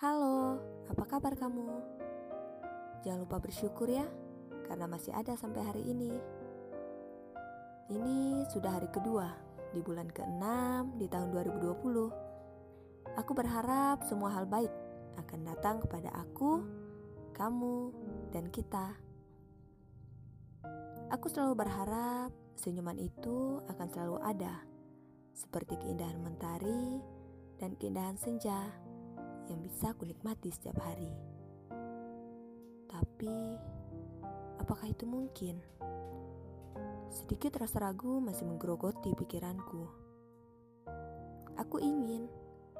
Halo, apa kabar kamu? Jangan lupa bersyukur ya, karena masih ada sampai hari ini. Ini sudah hari kedua di bulan ke-6 di tahun 2020. Aku berharap semua hal baik akan datang kepada aku, kamu, dan kita. Aku selalu berharap senyuman itu akan selalu ada, seperti keindahan mentari dan keindahan senja yang bisa kunikmati setiap hari. Tapi, apakah itu mungkin? Sedikit rasa ragu masih menggerogoti pikiranku. Aku ingin,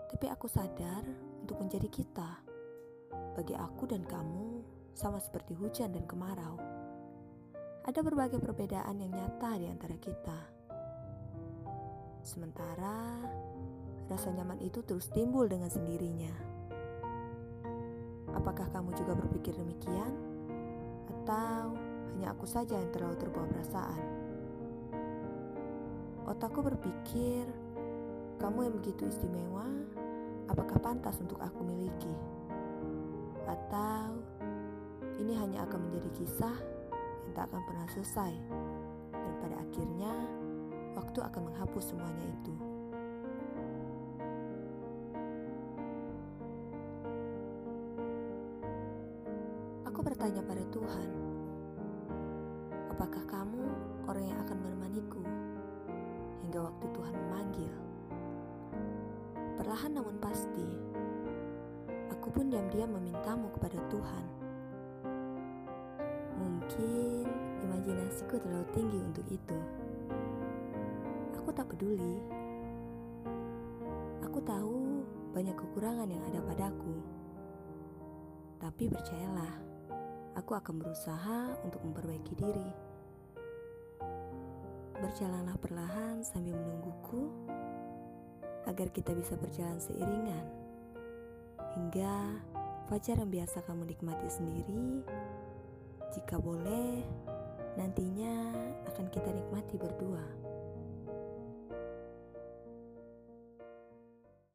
tapi aku sadar untuk menjadi kita. Bagi aku dan kamu, sama seperti hujan dan kemarau. Ada berbagai perbedaan yang nyata di antara kita. Sementara rasa nyaman itu terus timbul dengan sendirinya. Apakah kamu juga berpikir demikian? Atau hanya aku saja yang terlalu terbawa perasaan? Otakku berpikir, kamu yang begitu istimewa, apakah pantas untuk aku miliki? Atau ini hanya akan menjadi kisah yang tak akan pernah selesai, dan pada akhirnya waktu akan menghapus semuanya itu. Aku bertanya pada Tuhan, apakah kamu orang yang akan menemaniku hingga waktu Tuhan memanggil? Perlahan namun pasti, aku pun diam-diam memintamu kepada Tuhan. Mungkin imajinasiku terlalu tinggi untuk itu. Aku tak peduli. Aku tahu banyak kekurangan yang ada padaku. Tapi percayalah, aku akan berusaha untuk memperbaiki diri. Berjalanlah perlahan sambil menungguku agar kita bisa berjalan seiringan hingga fajar yang biasa kamu nikmati sendiri. Jika boleh, nantinya akan kita nikmati berdua.